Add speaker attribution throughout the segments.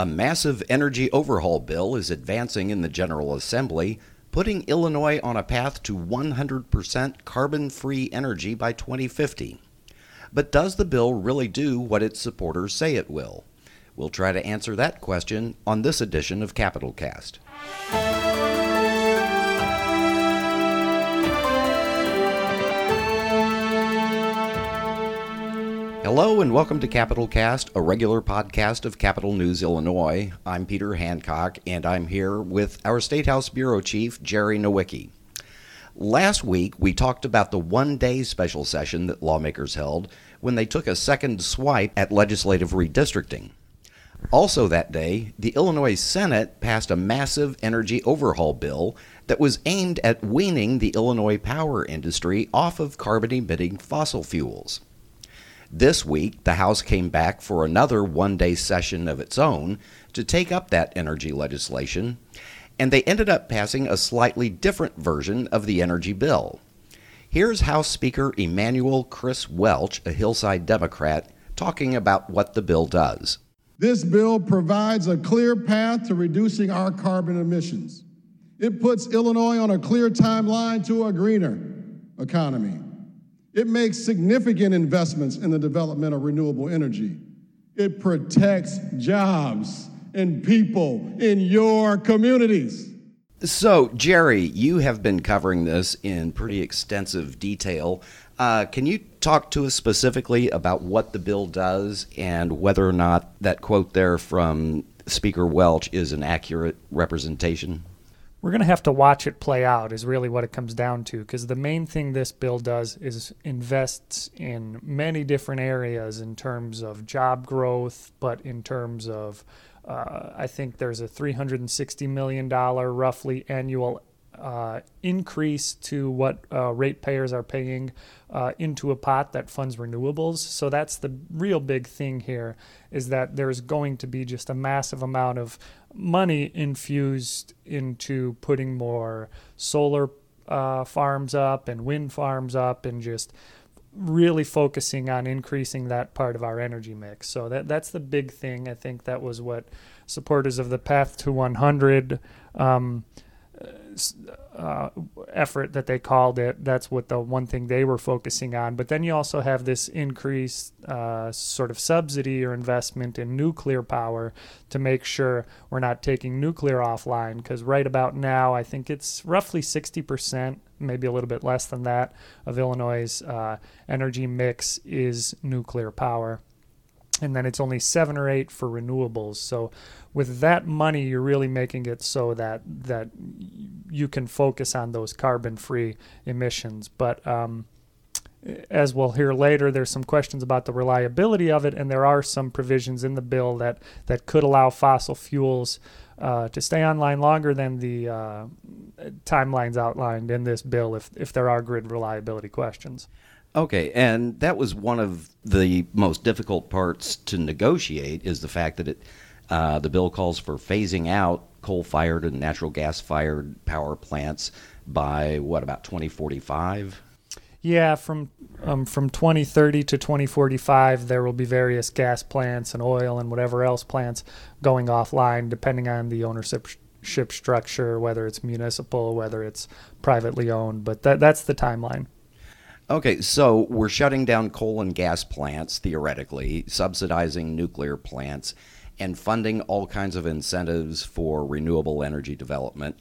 Speaker 1: A massive energy overhaul bill is advancing in the General Assembly, putting Illinois on a path to 100% carbon free energy by 2050. But does the bill really do what its supporters say it will? We'll try to answer that question on this edition of Capitol Cast. Hello and welcome to Capitol Cast, a regular podcast of Capitol News Illinois. I'm Peter Hancock and I'm here with our State House Bureau Chief, Jerry Nowicki. Last week, we talked about the one day special session that lawmakers held when they took a second swipe at legislative redistricting. Also, that day, the Illinois Senate passed a massive energy overhaul bill that was aimed at weaning the Illinois power industry off of carbon emitting fossil fuels. This week, the House came back for another one day session of its own to take up that energy legislation, and they ended up passing a slightly different version of the energy bill. Here's House Speaker Emanuel Chris Welch, a Hillside Democrat, talking about what the bill does.
Speaker 2: This bill provides a clear path to reducing our carbon emissions. It puts Illinois on a clear timeline to a greener economy. It makes significant investments in the development of renewable energy. It protects jobs and people in your communities.
Speaker 1: So, Jerry, you have been covering this in pretty extensive detail. Uh, can you talk to us specifically about what the bill does and whether or not that quote there from Speaker Welch is an accurate representation?
Speaker 3: We're going to have to watch it play out is really what it comes down to because the main thing this bill does is invests in many different areas in terms of job growth but in terms of uh, i think there's a $360 million roughly annual uh, increase to what uh, ratepayers are paying uh, into a pot that funds renewables. So that's the real big thing here is that there's going to be just a massive amount of money infused into putting more solar uh, farms up and wind farms up and just really focusing on increasing that part of our energy mix. So that that's the big thing. I think that was what supporters of the Path to 100 um, uh, effort that they called it. That's what the one thing they were focusing on. But then you also have this increased uh, sort of subsidy or investment in nuclear power to make sure we're not taking nuclear offline. Because right about now, I think it's roughly 60%, maybe a little bit less than that, of Illinois' uh, energy mix is nuclear power and then it's only seven or eight for renewables. So with that money, you're really making it so that that you can focus on those carbon-free emissions. But um, as we'll hear later, there's some questions about the reliability of it, and there are some provisions in the bill that that could allow fossil fuels. Uh, to stay online longer than the uh, timelines outlined in this bill if, if there are grid reliability questions.
Speaker 1: Okay, and that was one of the most difficult parts to negotiate is the fact that it uh, the bill calls for phasing out coal-fired and natural gas-fired power plants by what about 2045?
Speaker 3: Yeah, from um, from 2030 to 2045, there will be various gas plants and oil and whatever else plants going offline, depending on the ownership structure, whether it's municipal, whether it's privately owned. But that that's the timeline.
Speaker 1: Okay, so we're shutting down coal and gas plants, theoretically, subsidizing nuclear plants, and funding all kinds of incentives for renewable energy development.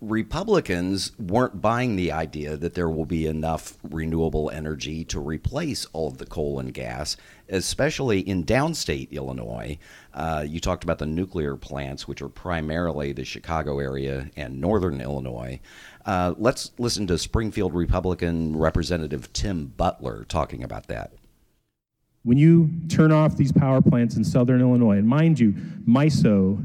Speaker 1: Republicans weren't buying the idea that there will be enough renewable energy to replace all of the coal and gas, especially in downstate Illinois. Uh, you talked about the nuclear plants, which are primarily the Chicago area and northern Illinois. Uh, let's listen to Springfield Republican Representative Tim Butler talking about that.
Speaker 4: When you turn off these power plants in southern Illinois, and mind you, MISO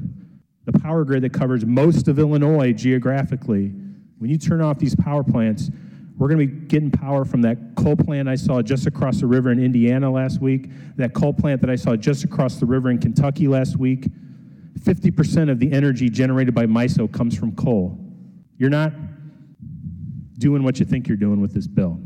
Speaker 4: the power grid that covers most of Illinois geographically, when you turn off these power plants, we're going to be getting power from that coal plant I saw just across the river in Indiana last week, that coal plant that I saw just across the river in Kentucky last week. 50% of the energy generated by MISO comes from coal. You're not doing what you think you're doing with this bill.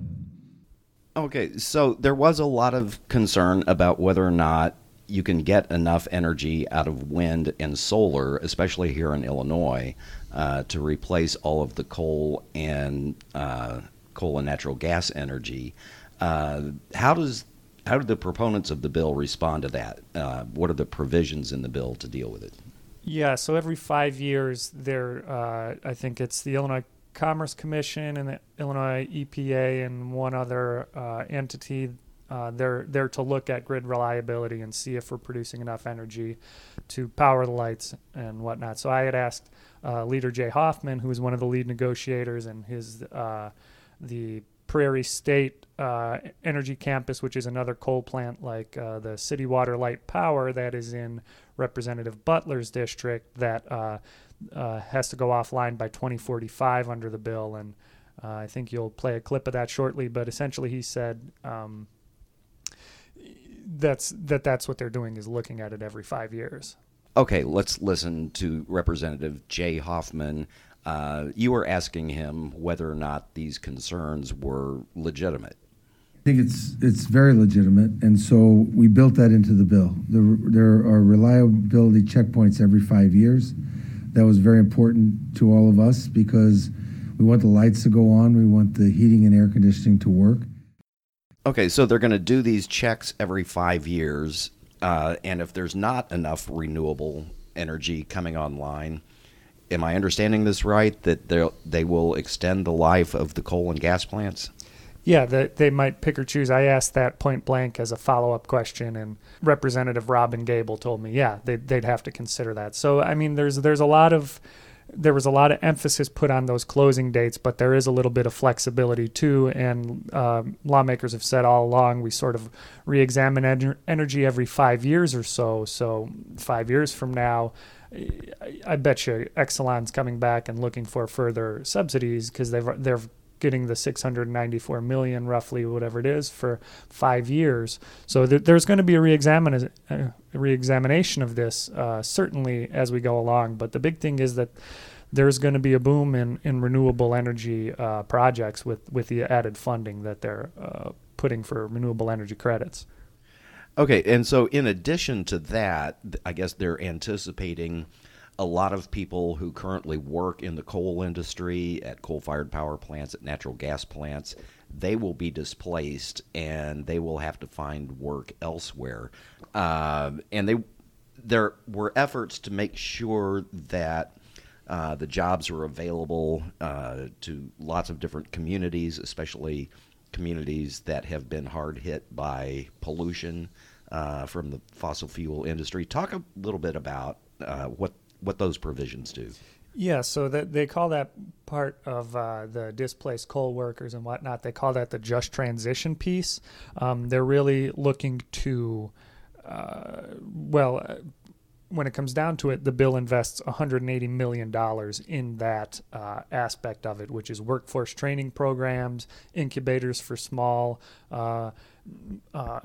Speaker 1: Okay, so there was a lot of concern about whether or not you can get enough energy out of wind and solar, especially here in Illinois, uh, to replace all of the coal and uh, coal and natural gas energy. Uh, how does how do the proponents of the bill respond to that? Uh, what are the provisions in the bill to deal with it?
Speaker 3: Yeah, so every five years, there, uh, I think it's the Illinois Commerce Commission and the Illinois EPA and one other uh, entity. Uh, they're there to look at grid reliability and see if we're producing enough energy to power the lights and whatnot. So I had asked uh, Leader Jay Hoffman, who was one of the lead negotiators, and his uh, the Prairie State uh, Energy Campus, which is another coal plant like uh, the City Water Light Power that is in Representative Butler's district, that has to go offline by 2045 under the bill. And I think you'll play a clip of that shortly. But essentially, he said. Um, that's that that's what they're doing is looking at it every five years.
Speaker 1: Okay, let's listen to Representative Jay Hoffman uh, you were asking him whether or not these concerns were legitimate.
Speaker 5: I think it's it's very legitimate, and so we built that into the bill. There, there are reliability checkpoints every five years. That was very important to all of us because we want the lights to go on, we want the heating and air conditioning to work.
Speaker 1: Okay, so they're going to do these checks every five years, uh, and if there's not enough renewable energy coming online, am I understanding this right? That they they will extend the life of the coal and gas plants.
Speaker 3: Yeah, the, they might pick or choose. I asked that point blank as a follow up question, and Representative Robyn Gabel told me, yeah, they'd, they'd have to consider that. So, I mean, there's there's a lot of there was a lot of emphasis put on those closing dates, but there is a little bit of flexibility too. And uh, lawmakers have said all along we sort of re-examine en- energy every five years or so. So five years from now, I bet you Exelon's coming back and looking for further subsidies because they've they're getting the 694 million roughly whatever it is for five years. So th- there's going to be a reexamine uh, reexamination of this uh, certainly as we go along. But the big thing is that there's going to be a boom in, in renewable energy uh, projects with, with the added funding that they're uh, putting for renewable energy credits.
Speaker 1: Okay, and so in addition to that, I guess they're anticipating a lot of people who currently work in the coal industry at coal fired power plants, at natural gas plants, they will be displaced and they will have to find work elsewhere. Um, and they there were efforts to make sure that uh, the jobs are available uh, to lots of different communities, especially communities that have been hard hit by pollution uh, from the fossil fuel industry. Talk a little bit about uh, what what those provisions do.
Speaker 3: Yeah, so they call that part of uh, the displaced coal workers and whatnot. They call that the just transition piece. Um, they're really looking to, uh, well, uh, when it comes down to it, the bill invests 180 million dollars in that uh, aspect of it, which is workforce training programs, incubators for small uh, uh,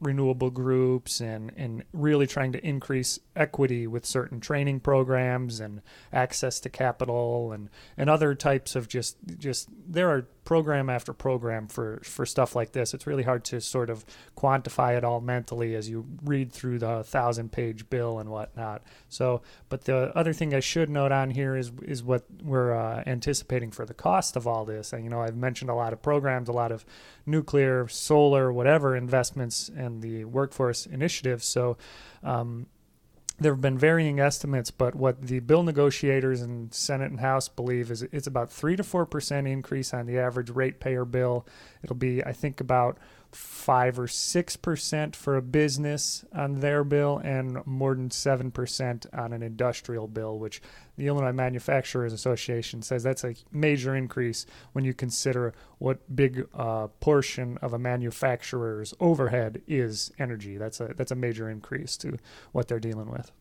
Speaker 3: renewable groups and, and really trying to increase equity with certain training programs and access to capital and, and other types of just just there are program after program for, for stuff like this. It's really hard to sort of quantify it all mentally as you read through the thousand page bill and whatnot. So, but the other thing I should note on here is is what we're uh, anticipating for the cost of all this. And you know, I've mentioned a lot of programs, a lot of nuclear, solar, whatever investments, and the workforce initiatives. So. Um, there have been varying estimates, but what the bill negotiators in Senate and House believe is it's about three to four percent increase on the average ratepayer bill. It'll be, I think, about five or six percent for a business on their bill, and more than seven percent on an industrial bill, which the Illinois Manufacturers Association says that's a major increase when you consider what big uh, portion of a manufacturer's overhead is energy. That's a that's a major increase to what they're dealing with.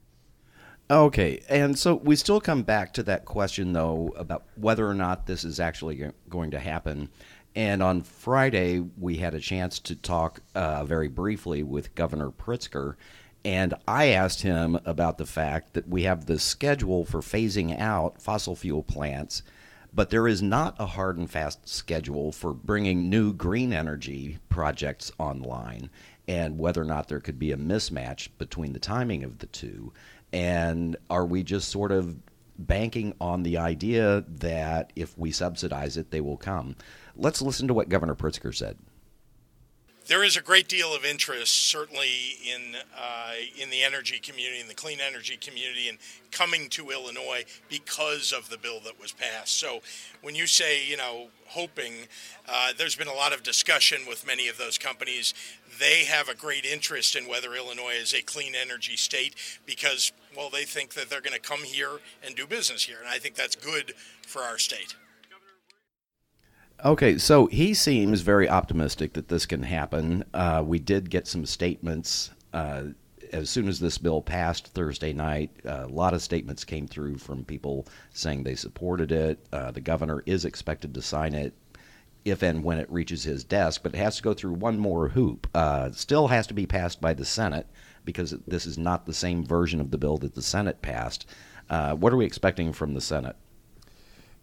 Speaker 1: Okay, and so we still come back to that question though about whether or not this is actually going to happen. And on Friday, we had a chance to talk uh, very briefly with Governor Pritzker, and I asked him about the fact that we have the schedule for phasing out fossil fuel plants, but there is not a hard and fast schedule for bringing new green energy projects online. and whether or not there could be a mismatch between the timing of the two. And are we just sort of banking on the idea that if we subsidize it, they will come? Let's listen to what Governor Pritzker said
Speaker 6: there is a great deal of interest, certainly in uh, in the energy community, in the clean energy community, and coming to Illinois because of the bill that was passed. So, when you say, you know, hoping, uh, there's been a lot of discussion with many of those companies. They have a great interest in whether Illinois is a clean energy state because, well, they think that they're going to come here and do business here, and I think that's good for our state.
Speaker 1: Okay, so he seems very optimistic that this can happen. Uh, we did get some statements uh, as soon as this bill passed Thursday night. Uh, a lot of statements came through from people saying they supported it. Uh, the governor is expected to sign it if and when it reaches his desk, but it has to go through one more hoop. Uh, still has to be passed by the Senate because this is not the same version of the bill that the Senate passed. Uh, what are we expecting from the Senate?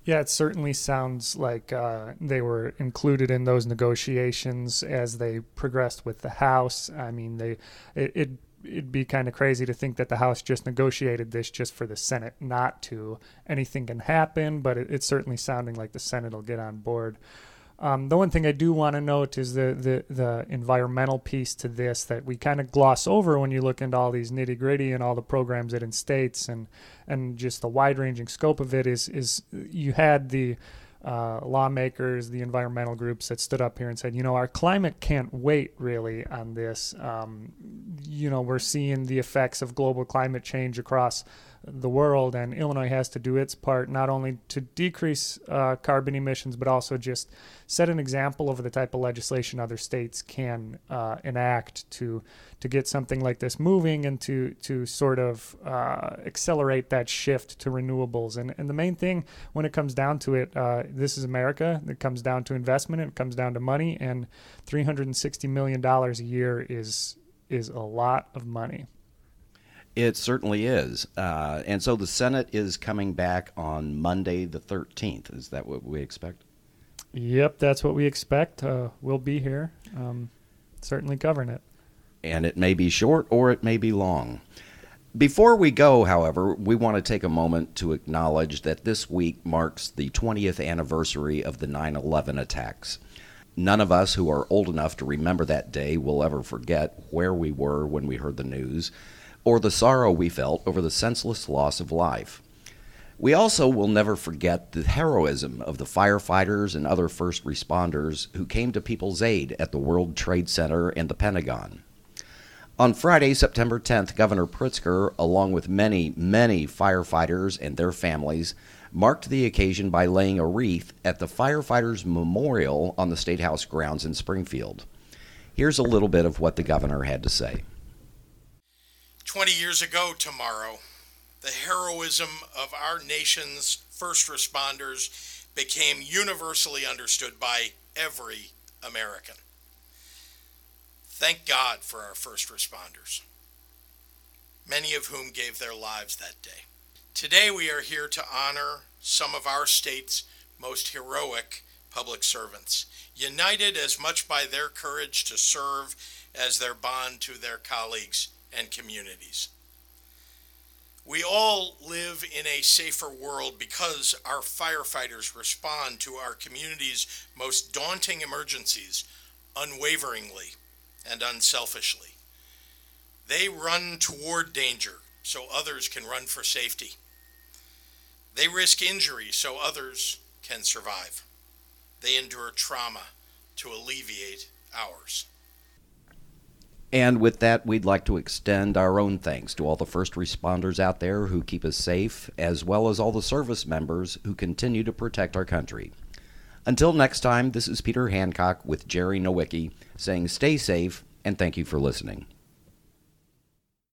Speaker 3: Yeah, it certainly sounds like uh, they were included in those negotiations as they progressed with the House. I mean, they it, it it'd be kind of crazy to think that the House just negotiated this just for the Senate not to. Anything can happen, but it, it's certainly sounding like the Senate will get on board. Um, the one thing I do want to note is the, the, the environmental piece to this that we kind of gloss over when you look into all these nitty gritty and all the programs it instates and and just the wide ranging scope of it is is you had the uh, lawmakers, the environmental groups that stood up here and said, you know, our climate can't wait really on this. Um, you know, we're seeing the effects of global climate change across the world, and Illinois has to do its part not only to decrease uh, carbon emissions, but also just set an example of the type of legislation other states can uh, enact to to get something like this moving and to to sort of uh, accelerate that shift to renewables. And and the main thing when it comes down to it, uh, this is America. It comes down to investment. It comes down to money, and 360 million dollars a year is is a lot of money.
Speaker 1: It certainly is. Uh, and so the Senate is coming back on Monday the 13th. Is that what we expect?
Speaker 3: Yep, that's what we expect. Uh, we'll be here, um, certainly covering it.
Speaker 1: And it may be short or it may be long. Before we go, however, we want to take a moment to acknowledge that this week marks the 20th anniversary of the 9 11 attacks. None of us who are old enough to remember that day will ever forget where we were when we heard the news or the sorrow we felt over the senseless loss of life. We also will never forget the heroism of the firefighters and other first responders who came to people's aid at the World Trade Center and the Pentagon. On Friday, September 10th, Governor Pritzker, along with many, many firefighters and their families, marked the occasion by laying a wreath at the Firefighters Memorial on the State House grounds in Springfield. Here's a little bit of what the governor had to say.
Speaker 6: 20 years ago tomorrow, the heroism of our nation's first responders became universally understood by every American. Thank God for our first responders, many of whom gave their lives that day. Today, we are here to honor some of our state's most heroic public servants, united as much by their courage to serve as their bond to their colleagues and communities. We all live in a safer world because our firefighters respond to our community's most daunting emergencies unwaveringly and unselfishly. They run toward danger so others can run for safety. They risk injury so others can survive. They endure trauma to alleviate ours.
Speaker 1: And with that, we'd like to extend our own thanks to all the first responders out there who keep us safe, as well as all the service members who continue to protect our country. Until next time, this is Peter Hancock with Jerry Nowicki saying stay safe and thank you for listening.